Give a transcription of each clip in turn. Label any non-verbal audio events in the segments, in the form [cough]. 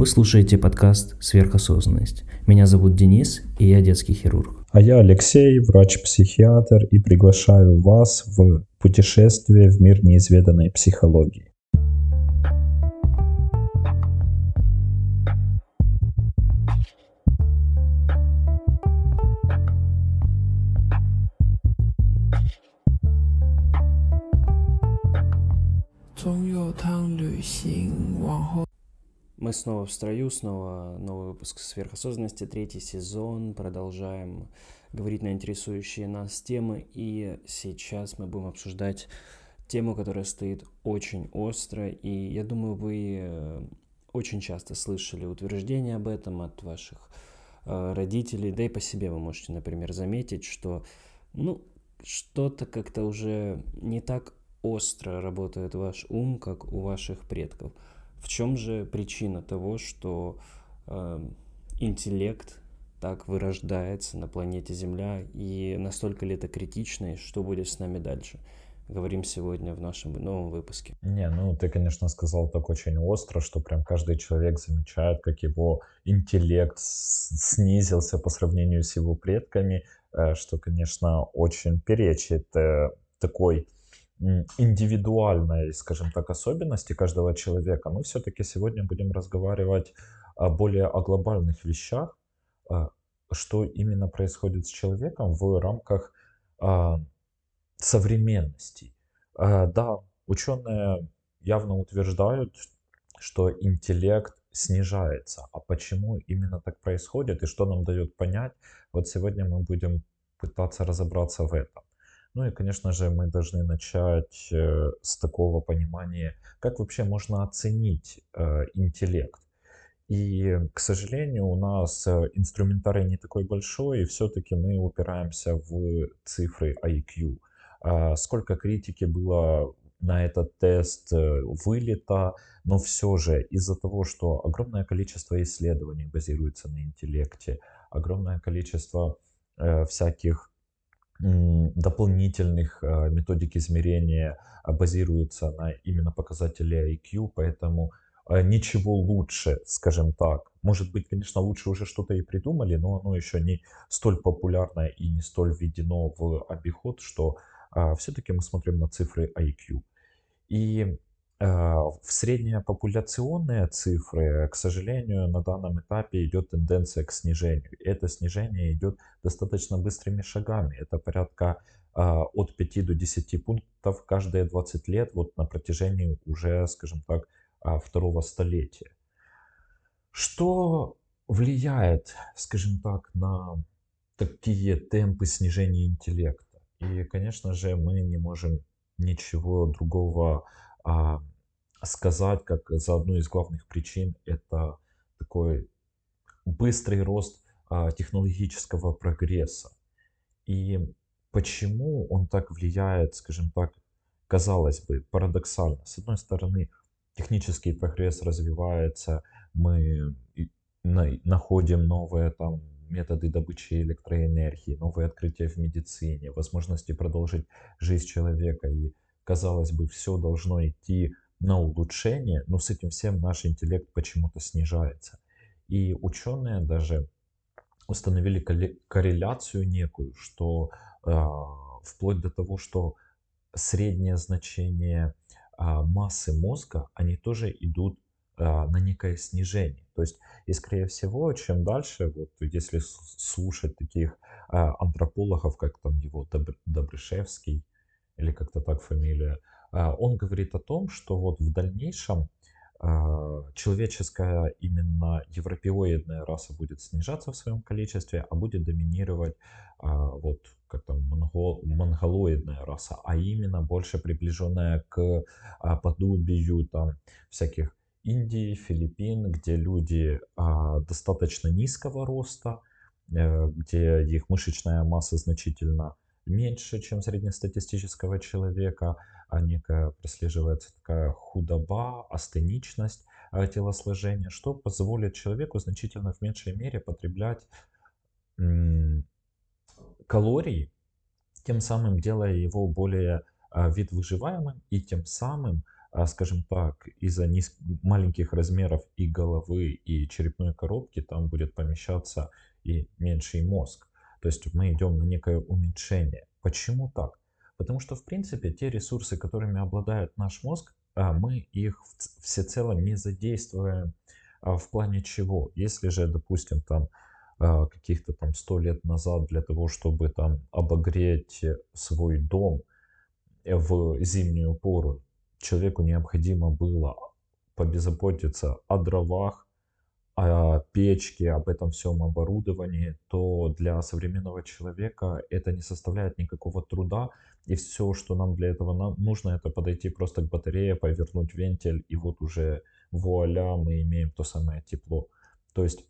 Вы слушаете подкаст «Сверхосознанность». Меня зовут Денис, и я детский хирург. А я Алексей, врач-психиатр, и приглашаю вас в путешествие в мир неизведанной психологии. Мы снова в строю, снова новый выпуск сверхосознанности, третий сезон. Продолжаем говорить на интересующие нас темы. И сейчас мы будем обсуждать тему, которая стоит очень остро. И я думаю, вы э, очень часто слышали утверждения об этом от ваших э, родителей. Да и по себе вы можете, например, заметить, что ну, что-то как-то уже не так остро работает ваш ум, как у ваших предков – в чем же причина того, что э, интеллект так вырождается на планете Земля, и настолько ли это критично, и что будет с нами дальше? Говорим сегодня в нашем новом выпуске. Не, ну ты, конечно, сказал так очень остро, что прям каждый человек замечает, как его интеллект снизился по сравнению с его предками, э, что, конечно, очень перечит э, такой индивидуальной, скажем так, особенности каждого человека, мы все-таки сегодня будем разговаривать более о глобальных вещах, а, что именно происходит с человеком в рамках а, современности. А, да, ученые явно утверждают, что интеллект снижается. А почему именно так происходит и что нам дает понять, вот сегодня мы будем пытаться разобраться в этом. Ну и, конечно же, мы должны начать э, с такого понимания, как вообще можно оценить э, интеллект. И, к сожалению, у нас э, инструментарий не такой большой, и все-таки мы упираемся в цифры IQ. А сколько критики было на этот тест вылета, но все же из-за того, что огромное количество исследований базируется на интеллекте, огромное количество всяких дополнительных а, методик измерения а, базируются на именно показателе IQ, поэтому а, ничего лучше, скажем так. Может быть, конечно, лучше уже что-то и придумали, но оно еще не столь популярно и не столь введено в обиход, что все-таки мы смотрим на цифры IQ. И в средние популяционные цифры, к сожалению, на данном этапе идет тенденция к снижению. Это снижение идет достаточно быстрыми шагами. Это порядка а, от 5 до 10 пунктов каждые 20 лет вот на протяжении уже, скажем так, а, второго столетия. Что влияет, скажем так, на такие темпы снижения интеллекта? И, конечно же, мы не можем ничего другого а, сказать, как за одну из главных причин, это такой быстрый рост а, технологического прогресса. И почему он так влияет, скажем так, казалось бы, парадоксально. С одной стороны, технический прогресс развивается, мы находим новые там методы добычи электроэнергии, новые открытия в медицине, возможности продолжить жизнь человека. И казалось бы, все должно идти на улучшение, но с этим всем наш интеллект почему-то снижается. И ученые даже установили корреляцию некую, что э, вплоть до того, что среднее значение э, массы мозга, они тоже идут э, на некое снижение. То есть, и скорее всего, чем дальше, вот если слушать таких э, антропологов, как там его Добр, Добрышевский, или как-то так фамилия, он говорит о том, что вот в дальнейшем а, человеческая именно европеоидная раса будет снижаться в своем количестве, а будет доминировать а, вот как там монгол, монголоидная раса, а именно больше приближенная к подобию там всяких Индии, Филиппин, где люди достаточно низкого роста, э, где их мышечная масса значительно меньше, чем среднестатистического человека, а некая прослеживается такая худоба, астеничность а, телосложения, что позволит человеку значительно в меньшей мере потреблять калорий, тем самым делая его более а, вид выживаемым и тем самым а, скажем так, из-за низ... маленьких размеров и головы, и черепной коробки там будет помещаться и меньший мозг. То есть мы идем на некое уменьшение. Почему так? Потому что, в принципе, те ресурсы, которыми обладает наш мозг, а, мы их всецело не задействуем а, в плане чего. Если же, допустим, там а, каких-то там сто лет назад для того, чтобы там обогреть свой дом в зимнюю пору, человеку необходимо было побезопотиться о дровах, о печке, об этом всем оборудовании, то для современного человека это не составляет никакого труда. И все, что нам для этого нам нужно, это подойти просто к батарее, повернуть вентиль, и вот уже вуаля, мы имеем то самое тепло. То есть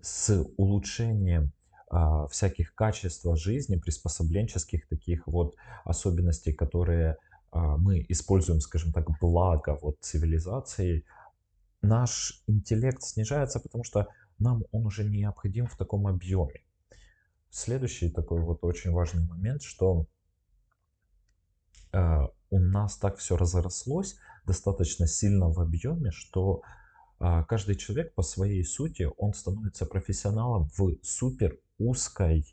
с улучшением а, всяких качеств жизни, приспособленческих таких вот особенностей, которые а, мы используем, скажем так, благо вот цивилизации, наш интеллект снижается, потому что нам он уже не необходим в таком объеме. Следующий такой вот очень важный момент, что э, у нас так все разрослось достаточно сильно в объеме, что э, каждый человек по своей сути, он становится профессионалом в супер узкой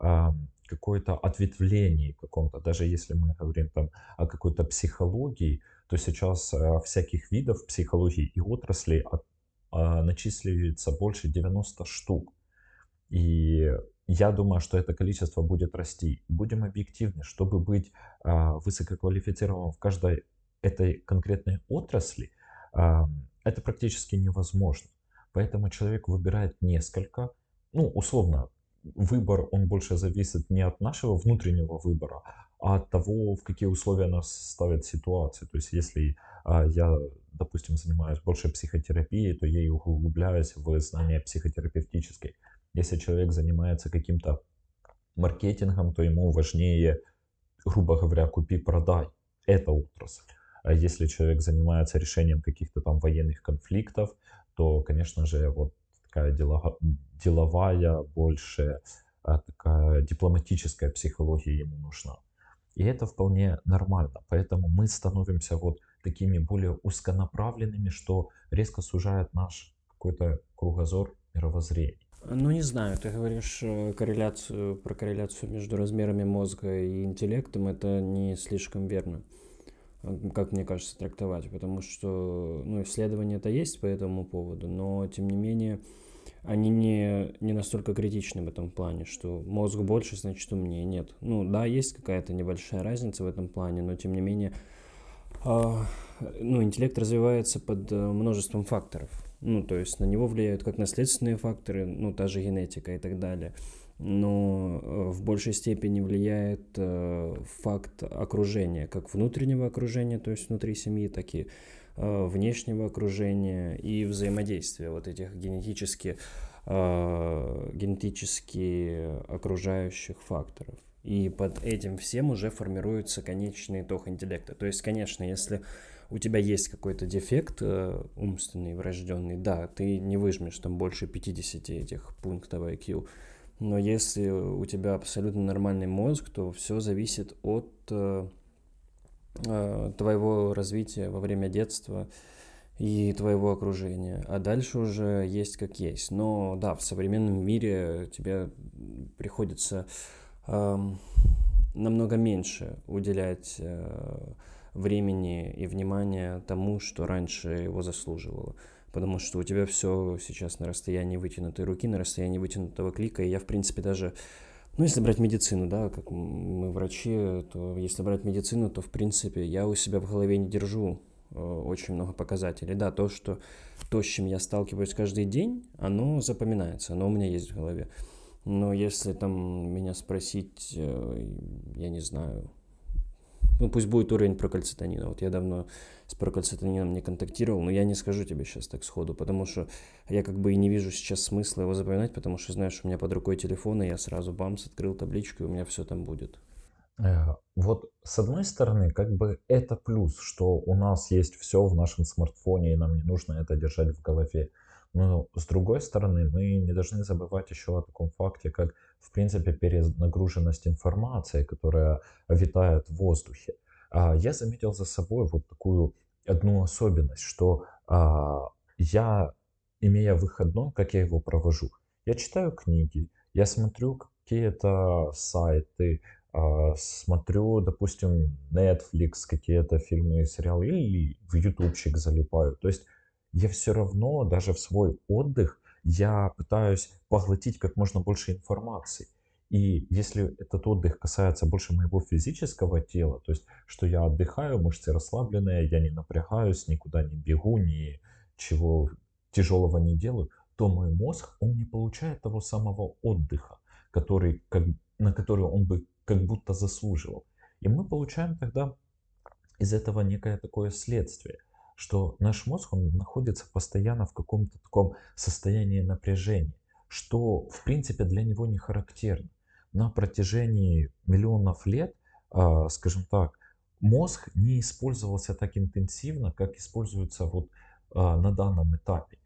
э, какое-то ответвлении каком-то, даже если мы говорим там о какой-то психологии, то сейчас э, всяких видов психологии и отраслей от, а, начисливается больше 90 штук. И я думаю, что это количество будет расти. Будем объективны, чтобы быть а, высококвалифицированным в каждой этой конкретной отрасли, это практически невозможно. Поэтому человек выбирает несколько, ну, условно, выбор, он больше зависит не от нашего внутреннего выбора, от того, в какие условия нас ставят ситуации. То есть, если а, я, допустим, занимаюсь больше психотерапией, то я и углубляюсь в знания психотерапевтической. Если человек занимается каким-то маркетингом, то ему важнее, грубо говоря, купи-продай. Это отрасль. А если человек занимается решением каких-то там военных конфликтов, то, конечно же, вот такая деловая, больше а, такая дипломатическая психология ему нужна. И это вполне нормально. Поэтому мы становимся вот такими более узконаправленными, что резко сужает наш какой-то кругозор мировоззрения. Ну, не знаю, ты говоришь э, корреляцию, про корреляцию между размерами мозга и интеллектом, это не слишком верно, как мне кажется, трактовать, потому что, ну, исследования-то есть по этому поводу, но, тем не менее, они не, не настолько критичны в этом плане, что мозг больше, значит умнее. Нет. Ну да, есть какая-то небольшая разница в этом плане, но тем не менее э, ну, интеллект развивается под э, множеством факторов. Ну, то есть на него влияют как наследственные факторы, ну, та же генетика и так далее. Но э, в большей степени влияет э, факт окружения, как внутреннего окружения, то есть внутри семьи, так и внешнего окружения и взаимодействия вот этих генетически, э, генетически окружающих факторов. И под этим всем уже формируется конечный итог интеллекта. То есть, конечно, если у тебя есть какой-то дефект э, умственный, врожденный, да, ты не выжмешь там больше 50 этих пунктов IQ, но если у тебя абсолютно нормальный мозг, то все зависит от Э, твоего развития во время детства и твоего окружения. А дальше уже есть как есть. Но да, в современном мире тебе приходится э, намного меньше уделять э, времени и внимания тому, что раньше его заслуживало. Потому что у тебя все сейчас на расстоянии вытянутой руки, на расстоянии вытянутого клика. И я, в принципе, даже ну, если брать медицину, да, как мы врачи, то если брать медицину, то, в принципе, я у себя в голове не держу э, очень много показателей. Да, то, что то, с чем я сталкиваюсь каждый день, оно запоминается, оно у меня есть в голове. Но если там меня спросить, э, я не знаю, ну пусть будет уровень прокальцитонина. Вот я давно с прокальцитонином не контактировал, но я не скажу тебе сейчас так сходу, потому что я как бы и не вижу сейчас смысла его запоминать, потому что, знаешь, у меня под рукой телефон, и я сразу бамс, открыл табличку, и у меня все там будет. Э, вот с одной стороны, как бы это плюс, что у нас есть все в нашем смартфоне, и нам не нужно это держать в голове. Но с другой стороны, мы не должны забывать еще о таком факте, как, в принципе, перенагруженность информации, которая витает в воздухе. а, я заметил за собой вот такую одну особенность, что а, я, имея выходной, как я его провожу? Я читаю книги, я смотрю какие-то сайты, а, смотрю, допустим, Netflix, какие-то фильмы и сериалы, или в ютубчик залипаю. То есть я все равно, даже в свой отдых, я пытаюсь поглотить как можно больше информации. И если этот отдых касается больше моего физического тела, то есть, что я отдыхаю, мышцы расслабленные, я не напрягаюсь, никуда не бегу, ничего тяжелого не делаю, то мой мозг, он не получает того самого отдыха, который, как, на который он бы как будто заслуживал. И мы получаем тогда из этого некое такое следствие, что наш мозг, он находится постоянно в каком-то таком состоянии напряжения, что в принципе для него не характерно на протяжении миллионов лет, а, скажем так, мозг не использовался так интенсивно, как используется вот а, на данном этапе.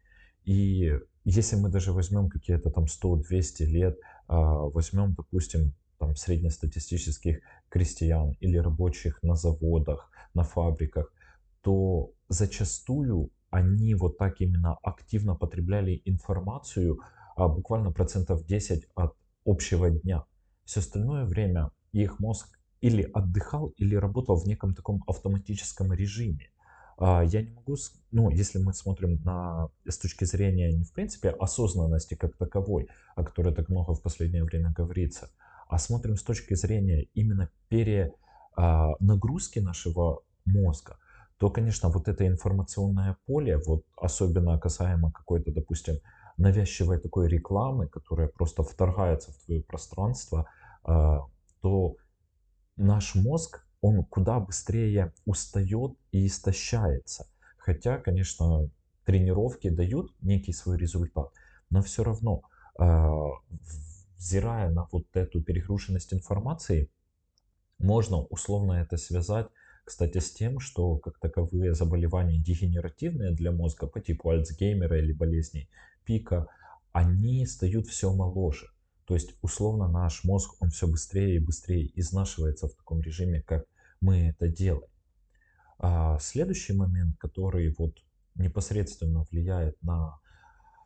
И если мы даже возьмем какие-то там 100-200 лет, а, возьмем, допустим, там среднестатистических крестьян или рабочих на заводах, на фабриках, то зачастую они вот так именно активно потребляли информацию, а буквально процентов 10 от общего дня. Все остальное время их мозг или отдыхал, или работал в неком таком автоматическом режиме. А, я не могу, ну, если мы смотрим на, с точки зрения не в принципе осознанности как таковой, о которой так много в последнее время говорится, а смотрим с точки зрения именно перенагрузки нашего мозга, то, конечно, вот это информационное поле, вот особенно касаемо какой-то, допустим, навязчивой такой рекламы, которая просто вторгается в твое пространство – а, то наш мозг, он куда быстрее устает и истощается. Хотя, конечно, тренировки дают некий свой результат, но все равно, а, взирая на вот эту перегруженность информации, можно условно это связать, кстати, с тем, что как таковые заболевания дегенеративные для мозга по типу Альцгеймера или болезней пика, они стают все моложе. То есть, условно, наш мозг, он все быстрее и быстрее изнашивается в таком режиме, как мы это делаем. А следующий момент, который вот непосредственно влияет на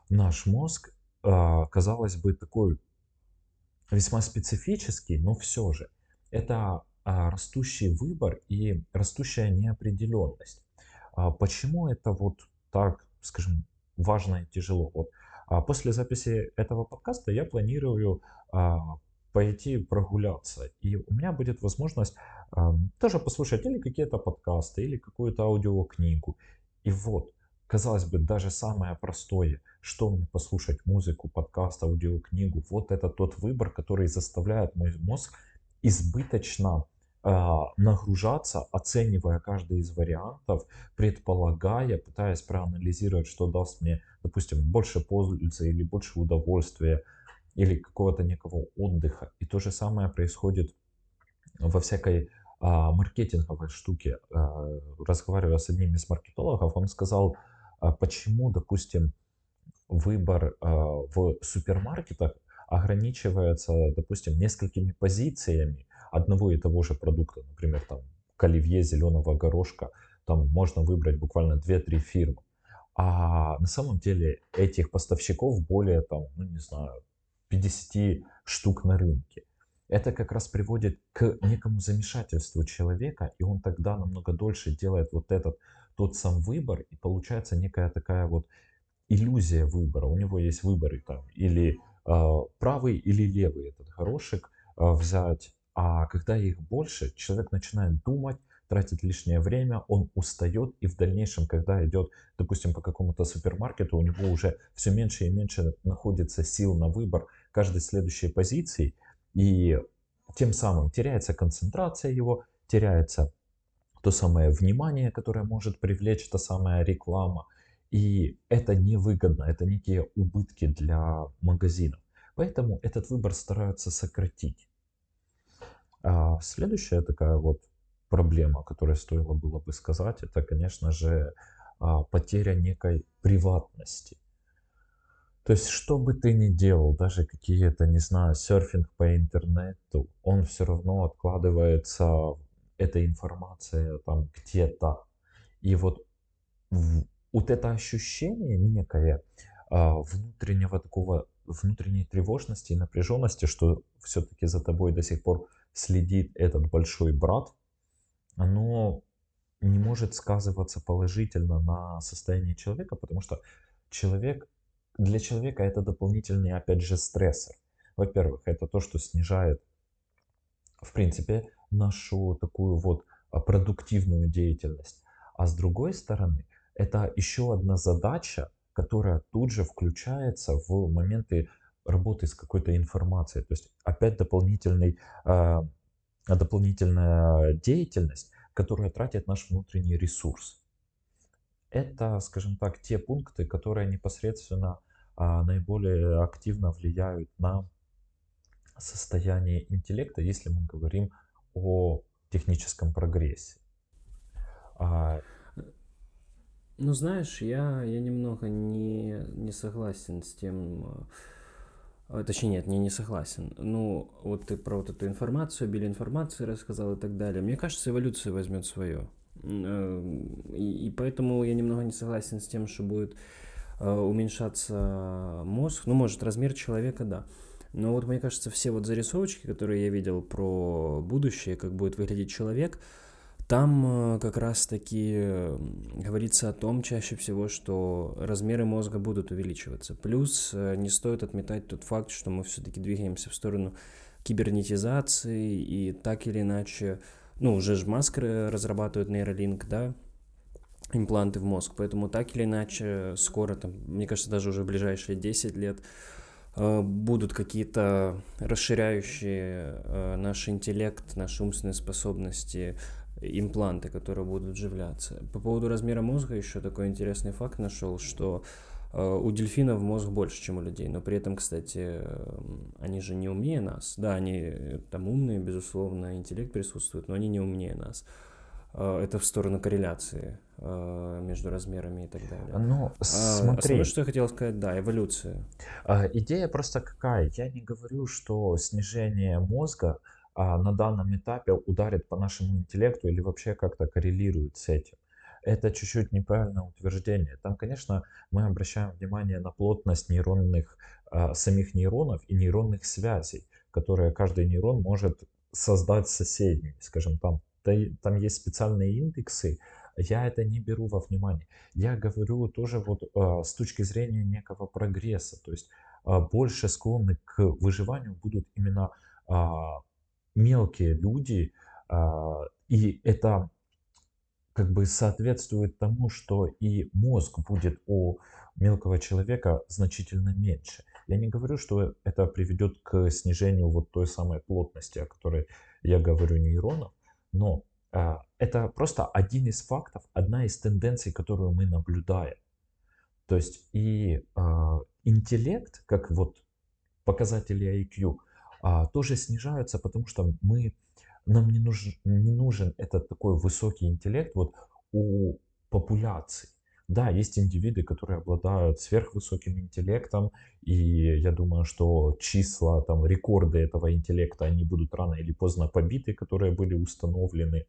наш мозг, а, казалось бы, такой весьма специфический, но все же, это растущий выбор и растущая неопределенность. А почему это вот так, скажем, важно и тяжело? Вот а после записи этого подкаста я планирую а, пойти прогуляться. И у меня будет возможность а, тоже послушать или какие-то подкасты, или какую-то аудиокнигу. И вот, казалось бы, даже самое простое, что мне послушать музыку, подкаст, аудиокнигу, вот это тот выбор, который заставляет мой мозг избыточно а, нагружаться, оценивая каждый из вариантов, предполагая, пытаясь проанализировать, что даст мне, допустим, больше пользы или больше удовольствия, или какого-то некого отдыха. И то же самое происходит во всякой а, маркетинговой штуке. А, разговаривая с одним из маркетологов, он сказал, а, почему, допустим, выбор а, в супермаркетах ограничивается, допустим, несколькими позициями, одного и того же продукта, например, там к оливье зеленого горошка, там можно выбрать буквально 2-3 фирмы. А на самом деле этих поставщиков более, там, ну не знаю, 50 штук на рынке. Это как раз приводит к некому замешательству человека, и он тогда намного дольше делает вот этот тот сам выбор, и получается некая такая вот иллюзия выбора. У него есть выборы там или э, правый или левый этот горошек э, взять, а когда их больше, человек начинает думать, тратит лишнее время, он устает, и в дальнейшем, когда идет, допустим, по какому-то супермаркету, у него уже все меньше и меньше находится сил на выбор каждой следующей позиции, и тем самым теряется концентрация его, теряется то самое внимание, которое может привлечь та самая реклама, и это невыгодно, это некие убытки для магазинов. Поэтому этот выбор стараются сократить. А следующая такая вот проблема, которую стоило было бы сказать, это, конечно же, а, потеря некой приватности. То есть, что бы ты ни делал, даже какие-то, не знаю, серфинг по интернету, он все равно откладывается эта информация там где-то. И вот вот это ощущение некое а, внутреннего такого, внутренней тревожности и напряженности, что все-таки за тобой до сих пор следит этот большой брат, оно не может сказываться положительно на состоянии человека, потому что человек, для человека это дополнительный, опять же, стрессор. Во-первых, это то, что снижает, в принципе, нашу такую вот продуктивную деятельность. А с другой стороны, это еще одна задача, которая тут же включается в моменты работы с какой-то информацией. То есть опять дополнительный, э, дополнительная деятельность, которая тратит наш внутренний ресурс. Это, скажем так, те пункты, которые непосредственно э, наиболее активно влияют на состояние интеллекта, если мы говорим о техническом прогрессе. А, ну, знаешь, я, я немного не, не согласен с тем, точнее, нет, не, не согласен. Ну, вот ты про вот эту информацию, обилие информации рассказал и так далее. Мне кажется, эволюция возьмет свое. Э, и, и поэтому я немного не согласен с тем, что будет э, уменьшаться мозг. Ну, может, размер человека, да. Но вот мне кажется, все вот зарисовочки, которые я видел про будущее, как будет выглядеть человек, там э, как раз-таки говорится о том чаще всего, что размеры мозга будут увеличиваться. Плюс э, не стоит отметать тот факт, что мы все-таки двигаемся в сторону кибернетизации и так или иначе, ну, уже же Маск разрабатывает нейролинк, да, импланты в мозг, поэтому так или иначе скоро, там, мне кажется, даже уже в ближайшие 10 лет э, будут какие-то расширяющие наш интеллект, наши умственные способности импланты, которые будут вживляться. По поводу размера мозга еще такой интересный факт нашел, что э, у дельфинов мозг больше, чем у людей, но при этом, кстати, они же не умнее нас. Да, они э, там умные, безусловно, интеллект присутствует, но они не умнее нас. Э, это в сторону корреляции между размерами и так далее. Ну, а, смотри. Основное, что я хотел сказать, да, эволюция. Идея просто какая? Я не говорю, что снижение мозга а, на данном этапе ударит по нашему интеллекту или вообще как-то коррелирует с этим. Это чуть-чуть неправильное утверждение. Там, конечно, мы обращаем внимание на плотность нейронных, а, самих нейронов и нейронных связей, которые каждый нейрон может создать соседними. Скажем, там, там есть специальные индексы, я это не беру во внимание. Я говорю тоже вот э, с точки зрения некого прогресса. То есть э, больше склонны к выживанию будут именно мелкие люди, а, и это как бы соответствует тому, что и мозг будет у мелкого человека значительно меньше. Я не говорю, что это приведет к снижению вот той самой плотности, о которой я говорю, нейронов, но а, это просто один из фактов, одна из тенденций, которую мы наблюдаем. То есть и а, интеллект, как вот показатели IQ, тоже снижаются, потому что мы, нам не нужен, не нужен этот такой высокий интеллект вот у популяции. Да, есть индивиды, которые обладают сверхвысоким интеллектом, и я думаю, что числа, там, рекорды этого интеллекта, они будут рано или поздно побиты, которые были установлены.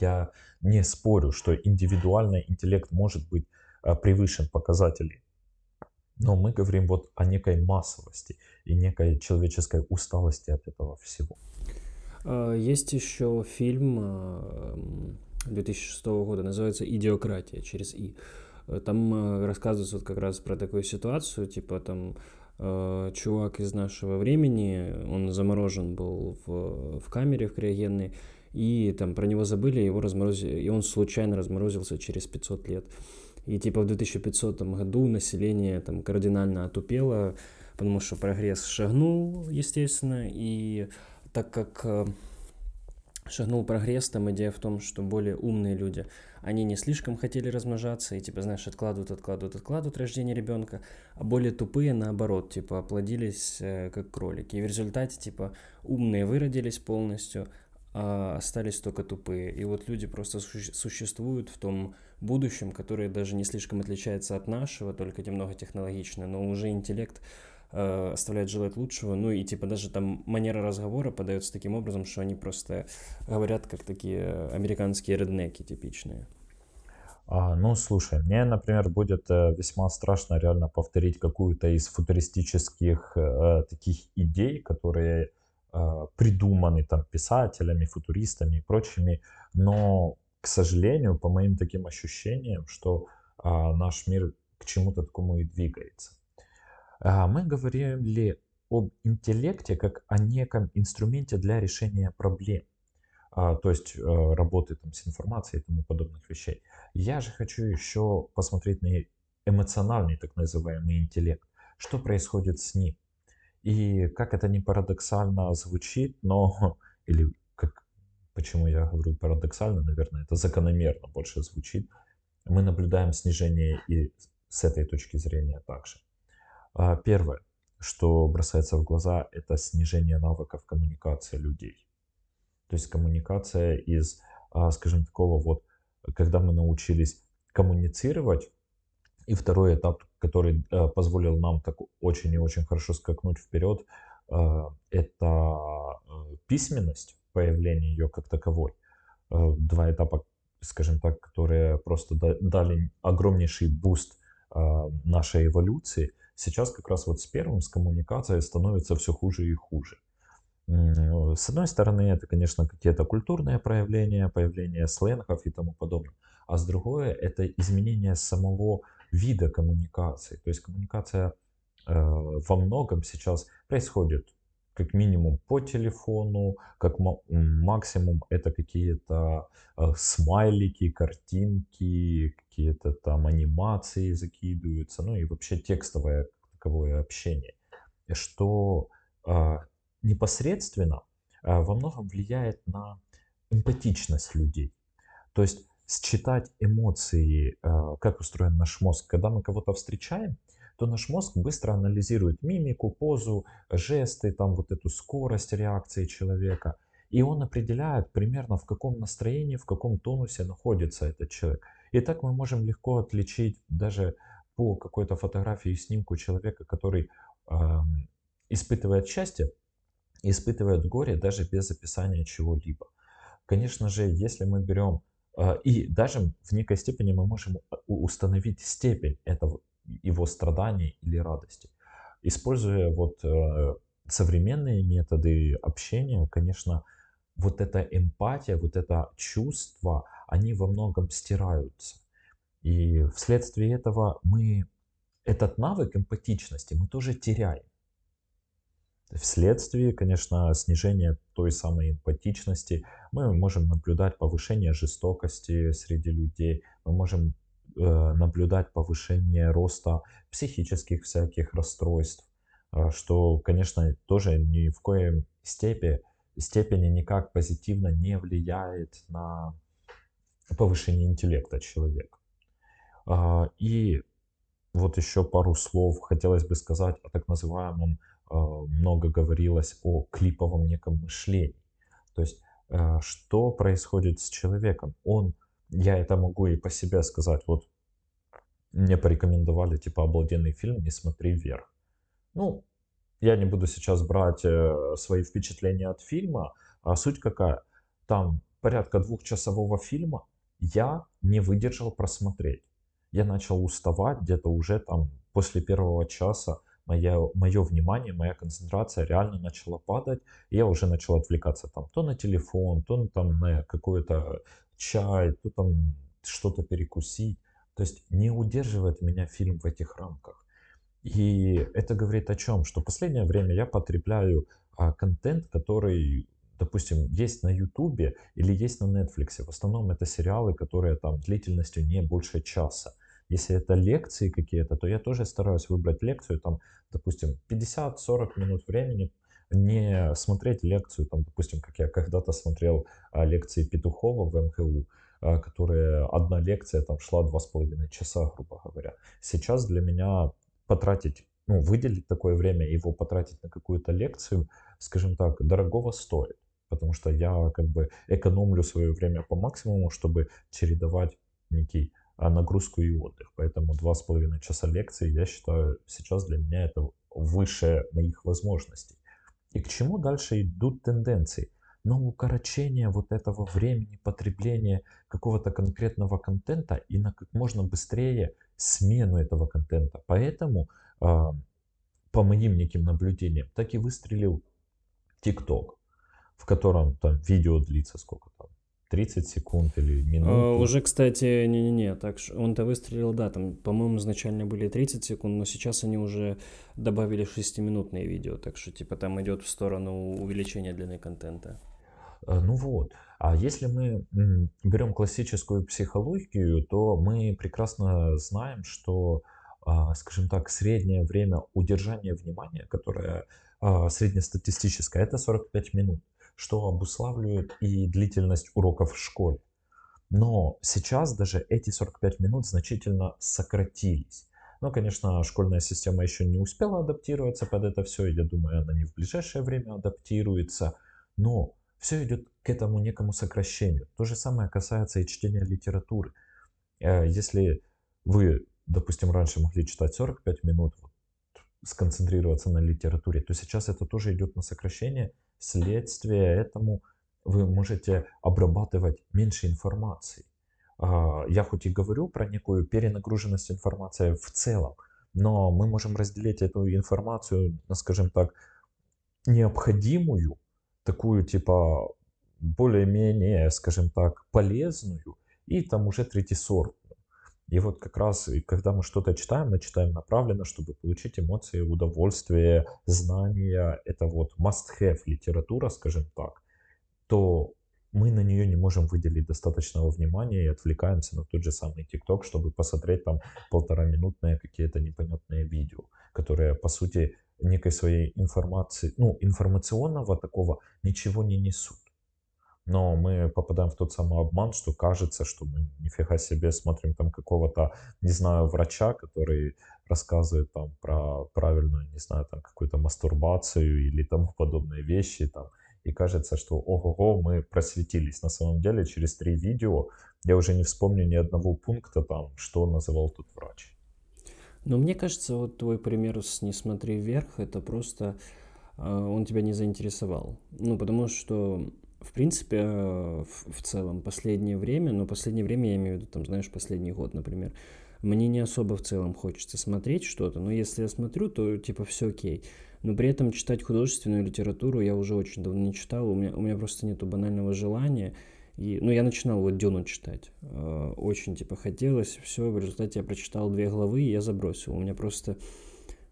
Я не спорю, что индивидуальный интеллект может быть а, превышен показателей но мы говорим вот о некой массовости и некой человеческой усталости от этого всего. А, есть еще фильм 2006 а, года, называется «Идиократия» через «И». Там а, рассказывается вот как раз про такую ситуацию, типа там чувак из нашего времени, он заморожен был в, в камере в криогенной, и там про него забыли, его разморозили, и он случайно разморозился через 500 лет. И типа в 2500 году население там кардинально отупело, потому что прогресс шагнул, естественно, и так как э, шагнул прогресс, там идея в том, что более умные люди, они не слишком хотели размножаться и, типа, знаешь, откладывают, откладывают, откладывают рождение ребенка, а более тупые, наоборот, типа, оплодились э, как кролики. И в результате, типа, умные выродились полностью, а остались только тупые. И вот люди просто существуют в том будущем, которое даже не слишком отличается от нашего, только немного технологично, но уже интеллект э, оставляет желать лучшего, ну и типа даже там манера разговора подается таким образом, что они просто говорят как такие американские реднеки типичные. А, ну, слушай, мне, например, будет э, весьма страшно реально повторить какую-то из футуристических э, таких идей, которые э, придуманы там писателями, футуристами и прочими, но, к сожалению, по моим таким ощущениям, что э, наш мир к чему-то такому и двигается. Э, мы говорили об интеллекте как о неком инструменте для решения проблем а, то есть э, работы там, с информацией и тому подобных вещей. Я же хочу еще посмотреть на эмоциональный так называемый интеллект. Что происходит с ним? И как это не парадоксально звучит, но, [laughs] или почему я говорю парадоксально, наверное, это закономерно больше звучит, мы наблюдаем снижение и с этой точки зрения также. А, первое, что бросается в глаза, это снижение навыков коммуникации людей. То есть коммуникация из, а, скажем, такого вот, когда мы научились коммуницировать, и второй этап, который а, позволил нам так очень и очень хорошо скакнуть вперед, а, это письменность, появление ее как таковой. Два этапа, скажем так, которые просто дали огромнейший буст нашей эволюции. Сейчас как раз вот с первым, с коммуникацией становится все хуже и хуже. С одной стороны, это, конечно, какие-то культурные проявления, появление сленгов и тому подобное. А с другой, это изменение самого вида коммуникации. То есть коммуникация э, во многом сейчас происходит как минимум по телефону, как максимум это какие-то э, смайлики, картинки, какие-то там анимации закидываются, ну и вообще текстовое таковое общение. Что э, непосредственно а, во многом влияет на эмпатичность людей. То есть считать эмоции, а, как устроен наш мозг. Когда мы кого-то встречаем, то наш мозг быстро анализирует мимику, позу, жесты, там вот эту скорость реакции человека. И он определяет примерно в каком настроении, в каком тонусе находится этот человек. И так мы можем легко отличить даже по какой-то фотографии и снимку человека, который э, испытывает счастье, испытывают горе даже без описания чего-либо. Конечно же, если мы берем, а, и даже в некой степени мы можем а, установить степень этого, его страданий или радости. Используя вот э, современные методы общения, конечно, вот эта эмпатия, вот это чувство, они во многом стираются. И вследствие этого мы этот навык эмпатичности мы тоже теряем. Вследствие, конечно, снижения той самой эмпатичности мы можем наблюдать повышение жестокости среди людей, мы можем наблюдать повышение роста психических всяких расстройств, э, что, конечно, тоже ни в коем степени, степени никак позитивно не влияет на повышение интеллекта человека. Э, и вот еще пару слов хотелось бы сказать о так называемом а, много говорилось о клиповом неком мышлении. То есть, а, что происходит с человеком? Он, я это могу и по себе сказать, вот мне порекомендовали, типа, обалденный фильм «Не смотри вверх». Ну, я не буду сейчас брать э, свои впечатления от фильма, а суть какая? Там порядка двухчасового фильма я не выдержал просмотреть. Я начал уставать где-то уже там после первого часа мое, мое внимание, моя концентрация реально начала падать. И я уже начал отвлекаться там то на телефон, то там на какой-то чай, то там что-то перекусить. То есть не удерживает меня фильм в этих рамках. И это говорит о чем? Что в последнее время я потребляю а, контент, который, допустим, есть на Ютубе или есть на Netflix. В основном это сериалы, которые там длительностью не больше часа. Если это лекции какие-то, то я тоже стараюсь выбрать лекцию, там, допустим, 50-40 минут времени, не смотреть лекцию, там, допустим, как я когда-то смотрел а, лекции Петухова в МХУ, а, которая одна лекция там шла два с половиной часа, грубо говоря. Сейчас для меня потратить, ну, выделить такое время его потратить на какую-то лекцию, скажем так, дорогого стоит. Потому что я как бы экономлю свое время по максимуму, чтобы чередовать некий а нагрузку и отдых. Поэтому два с половиной часа лекции, я считаю, сейчас для меня это выше моих возможностей. И к чему дальше идут тенденции? Но укорочение вот этого времени потребления какого-то конкретного контента и на как можно быстрее смену этого контента. Поэтому, а, по моим неким наблюдениям, так и выстрелил TikTok, в котором там видео длится сколько там, 30 секунд или минуту. А, уже, кстати, не-не-не, так он-то выстрелил, да, там, по-моему, изначально были 30 секунд, но сейчас они уже добавили 6-минутные видео, так что, типа, там идет в сторону увеличения длины контента. А, ну вот, а если мы берем классическую психологию, то мы прекрасно знаем, что, а, скажем так, среднее время удержания внимания, которое а, среднестатистическое, это 45 минут что обуславливает и длительность уроков в школе. Но сейчас даже эти 45 минут значительно сократились. Но, конечно, школьная система еще не успела адаптироваться под это все. Я думаю, она не в ближайшее время адаптируется. Но все идет к этому некому сокращению. То же самое касается и чтения литературы. Э, если вы, допустим, раньше могли читать 45 минут, сконцентрироваться на литературе, то сейчас это тоже идет на сокращение – Следствие этому вы можете обрабатывать меньше информации. А, я хоть и говорю про некую перенагруженность информации в целом, но мы можем разделить эту информацию скажем так, необходимую, такую типа более-менее, скажем так, полезную, и там уже третий сорт. И вот как раз, когда мы что-то читаем, мы читаем направленно, чтобы получить эмоции, удовольствие, знания. Это вот must-have литература, скажем так. То мы на нее не можем выделить достаточного внимания и отвлекаемся на тот же самый ТикТок, чтобы посмотреть там полтора минутные какие-то непонятные видео, которые, по сути, некой своей информации, ну, информационного такого ничего не несут но мы попадаем в тот самый обман, что кажется, что мы нифига себе смотрим там какого-то, не знаю, врача, который рассказывает там про правильную, не знаю, там какую-то мастурбацию или тому подобные вещи там. И кажется, что ого-го, мы просветились. На самом деле, через три видео я уже не вспомню ни одного пункта там, что называл тут врач. Но мне кажется, вот твой пример с «Не смотри вверх» — это просто э, он тебя не заинтересовал. Ну, потому что в принципе, э, в, целом, последнее время, но последнее время я имею в виду, там, знаешь, последний год, например, мне не особо в целом хочется смотреть что-то, но если я смотрю, то типа все окей. Но при этом читать художественную литературу я уже очень давно не читал, у меня, у меня просто нету банального желания. И, ну, я начинал вот Дюну читать. Э, очень, типа, хотелось. Все, в результате я прочитал две главы, и я забросил. У меня просто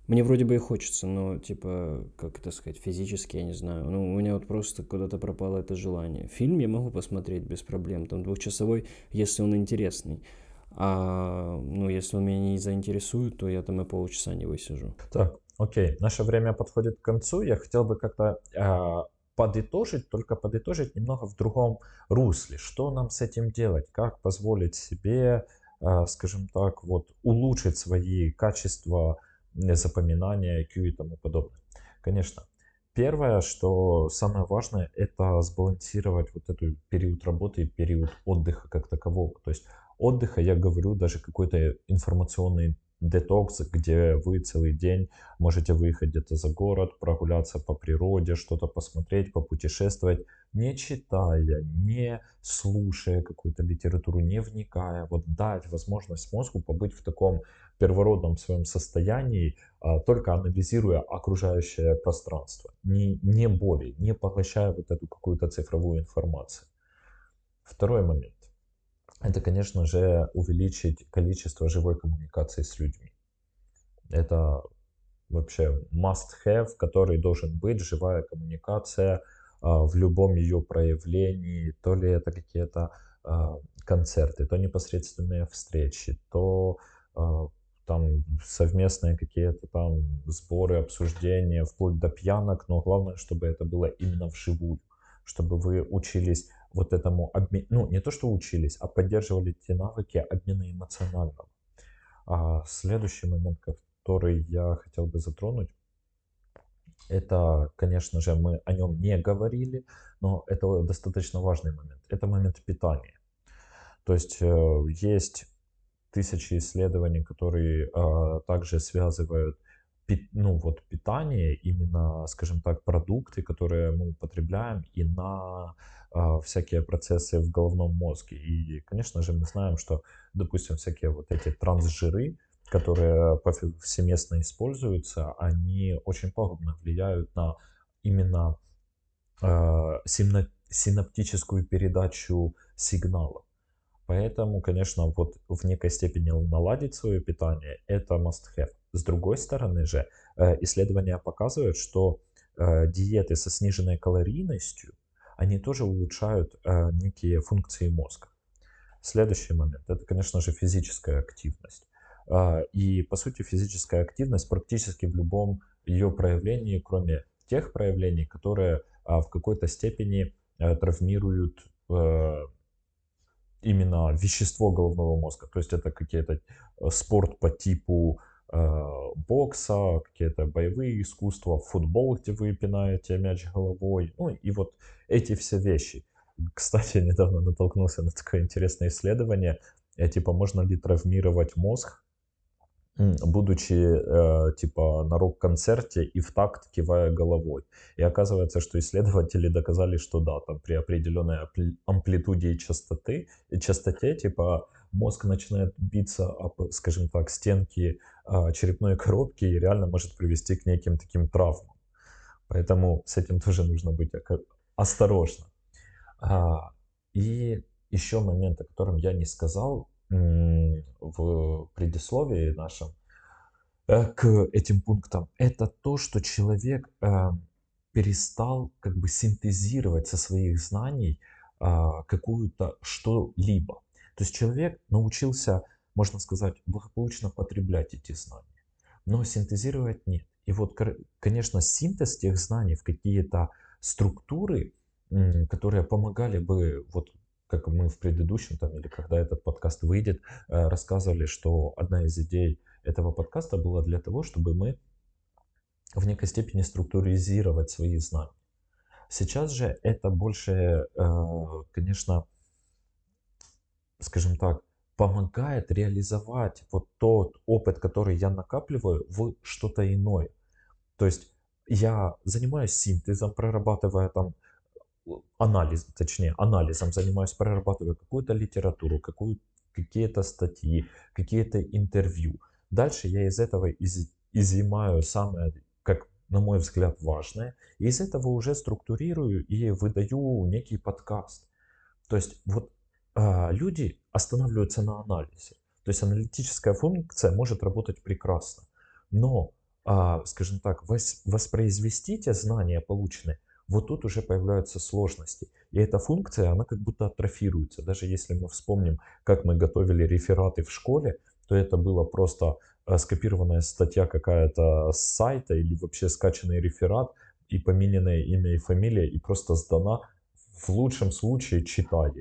мне вроде бы и хочется, но, типа, как это сказать, физически, я не знаю. Ну, у меня вот просто куда-то пропало это желание. Фильм я могу посмотреть без проблем, там, двухчасовой, если он интересный. А, ну, если он меня не заинтересует, то я там и полчаса не высижу. Так, окей, наше время подходит к концу. Я хотел бы как-то э, подытожить, только подытожить немного в другом русле. Что нам с этим делать? Как позволить себе, э, скажем так, вот улучшить свои качества запоминания, IQ и тому подобное. Конечно, первое, что самое важное, это сбалансировать вот этот период работы и период отдыха как такового. То есть отдыха, я говорю, даже какой-то информационный детокс, где вы целый день можете выехать где-то за город, прогуляться по природе, что-то посмотреть, попутешествовать, не читая, не слушая какую-то литературу, не вникая, вот дать возможность мозгу побыть в таком первородном своем состоянии, а, только анализируя окружающее пространство, не, не более, не поглощая вот эту какую-то цифровую информацию. Второй момент это, конечно же, увеличить количество живой коммуникации с людьми. Это вообще must-have, который должен быть, живая коммуникация а, в любом ее проявлении, то ли это какие-то а, концерты, то непосредственные встречи, то там совместные какие-то там сборы, обсуждения, вплоть до пьянок, но главное, чтобы это было именно вживую, чтобы вы учились вот этому обмен, ну не то что учились, а поддерживали те навыки обмена эмоционального. А следующий момент, который я хотел бы затронуть, это, конечно же, мы о нем не говорили, но это достаточно важный момент. Это момент питания. То есть э, есть тысячи исследований, которые э, также связывают ну, вот, питание, именно, скажем так, продукты, которые мы употребляем, и на а, всякие процессы в головном мозге. И, конечно же, мы знаем, что, допустим, всякие вот эти трансжиры, которые повсеместно используются, они очень пагубно влияют на именно э, синаптическую передачу сигналов. Поэтому, конечно, вот в некой степени наладить свое питание – это must-have. С другой стороны же, э, исследования показывают, что э, диеты со сниженной калорийностью, они тоже улучшают э, некие функции мозга. Следующий момент – это, конечно же, физическая активность. И, по сути, физическая активность практически в любом ее проявлении, кроме тех проявлений, которые в какой-то степени травмируют именно вещество головного мозга. То есть это какие-то э, спорт по типу э, бокса, какие-то боевые искусства, футбол, где вы пинаете мяч головой. Ну и вот эти все вещи. Кстати, [laughs] недавно натолкнулся на такое интересное исследование. Э, типа, можно ли травмировать мозг будучи э, типа на рок-концерте и в такт кивая головой. И оказывается, что исследователи доказали, что да, там при определенной амплитуде и частоты, частоте типа мозг начинает биться об, скажем так, стенки э, черепной [laughs] коробки и реально может привести к неким таким травмам. Поэтому с этим тоже нужно быть осторожно. А, и еще момент, о котором я не сказал, в предисловии нашем э, к этим пунктам, это то, что человек э, перестал как бы синтезировать со своих знаний а, какую-то что-либо. То есть человек научился, можно сказать, благополучно потреблять эти знания, но синтезировать нет. И вот, конечно, синтез тех знаний в какие-то структуры, которые помогали бы вот как мы в предыдущем, там, или когда этот подкаст выйдет, э, рассказывали, что одна из идей этого подкаста была для того, чтобы мы в некой степени структуризировать свои знания. Сейчас же это больше, э, конечно, скажем так, помогает реализовать вот тот опыт, который я накапливаю, в что-то иное. То есть я занимаюсь синтезом, прорабатывая там анализ, точнее, анализом занимаюсь, прорабатываю какую-то литературу, какую, какие-то статьи, какие-то интервью. Дальше я из этого из, изымаю самое, как на мой взгляд, важное, и из этого уже структурирую и выдаю некий подкаст. То есть вот а, люди останавливаются на анализе. То есть аналитическая функция может работать прекрасно, но, а, скажем так, вос, воспроизвести те знания полученные вот тут уже появляются сложности. И эта функция, она как будто атрофируется. Даже если мы вспомним, как мы готовили рефераты в школе, то это было просто э, скопированная статья какая-то с сайта или вообще скачанный реферат и помененное имя и фамилия и просто сдана в лучшем случае читая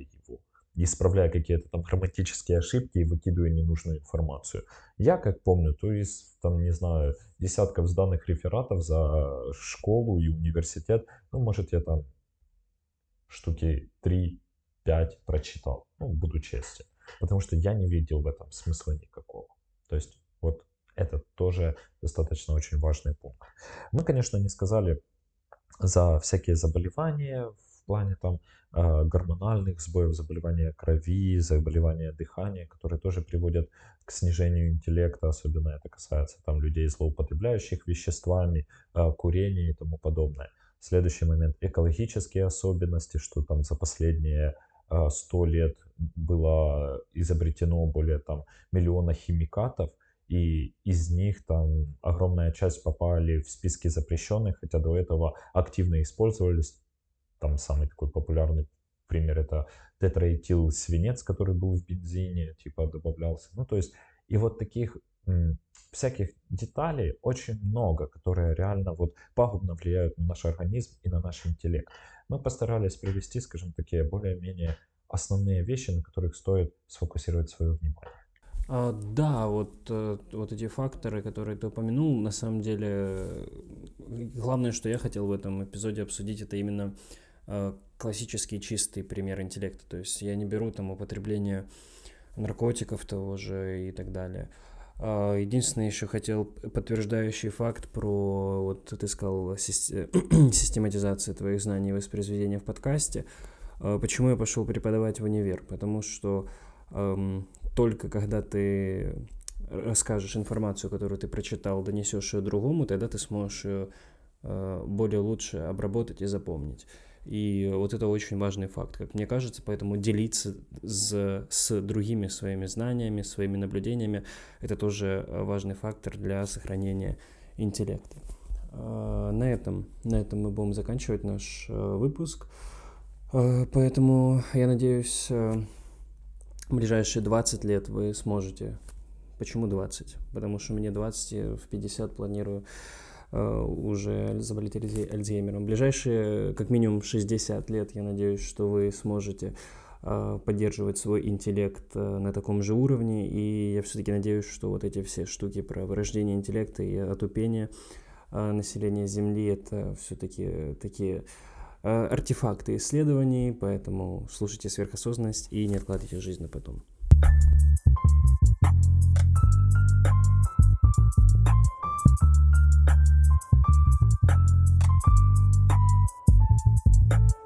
исправляя какие-то там грамматические ошибки и выкидывая ненужную информацию. Я, как помню, то есть, там, не знаю, десятков сданных рефератов за школу и университет, ну, может, я там штуки 3-5 прочитал, ну, буду честен. Потому что я не видел в этом смысла никакого. То есть, вот это тоже достаточно очень важный пункт. Мы, конечно, не сказали за всякие заболевания плане там а, гормональных сбоев, заболевания крови, заболевания дыхания, которые тоже приводят к снижению интеллекта, особенно это касается там людей, злоупотребляющих веществами, а, курения и тому подобное. Следующий момент – экологические особенности, что там за последние а, сто лет было изобретено более там миллиона химикатов, и из них там огромная часть попали в списки запрещенных, хотя до этого активно использовались там самый такой популярный пример это тетраэтил свинец, который был в бензине, типа добавлялся. Ну, то есть, и вот таких всяких деталей очень много, которые реально вот пагубно влияют на наш организм и на наш интеллект. Мы постарались привести, скажем, такие более-менее основные вещи, на которых стоит сфокусировать свое внимание. А, да, вот, э, вот эти факторы, которые ты упомянул, на самом деле, главное, что я хотел в этом эпизоде обсудить, это именно Э, классический чистый пример интеллекта. То есть я не беру там употребление наркотиков того же и так далее. А, единственное, еще хотел подтверждающий факт про, вот ты сказал, [clears throat] систематизация твоих знаний и воспроизведения в подкасте. А, почему я пошел преподавать в универ? Потому что эм, только когда ты расскажешь информацию, которую ты прочитал, донесешь ее другому, тогда ты сможешь ее э, более лучше обработать и запомнить. И вот это очень важный факт, как мне кажется, поэтому делиться с, с другими своими знаниями, своими наблюдениями, это тоже важный фактор для сохранения интеллекта. А, на этом, на этом мы будем заканчивать наш э, выпуск. А, поэтому я надеюсь, э, в ближайшие 20 лет вы сможете. Почему 20? Потому что мне 20, в 50 планирую Э, Э, уже заболеть Альцгеймером. Ближайшие как минимум 60 лет, я надеюсь, что вы сможете э, поддерживать свой интеллект э, на таком же уровне, и я все-таки надеюсь, что вот эти все штуки про вырождение интеллекта и отупение населения Земли — это все-таки такие артефакты исследований, поэтому слушайте сверхосознанность и не откладывайте жизнь на потом. you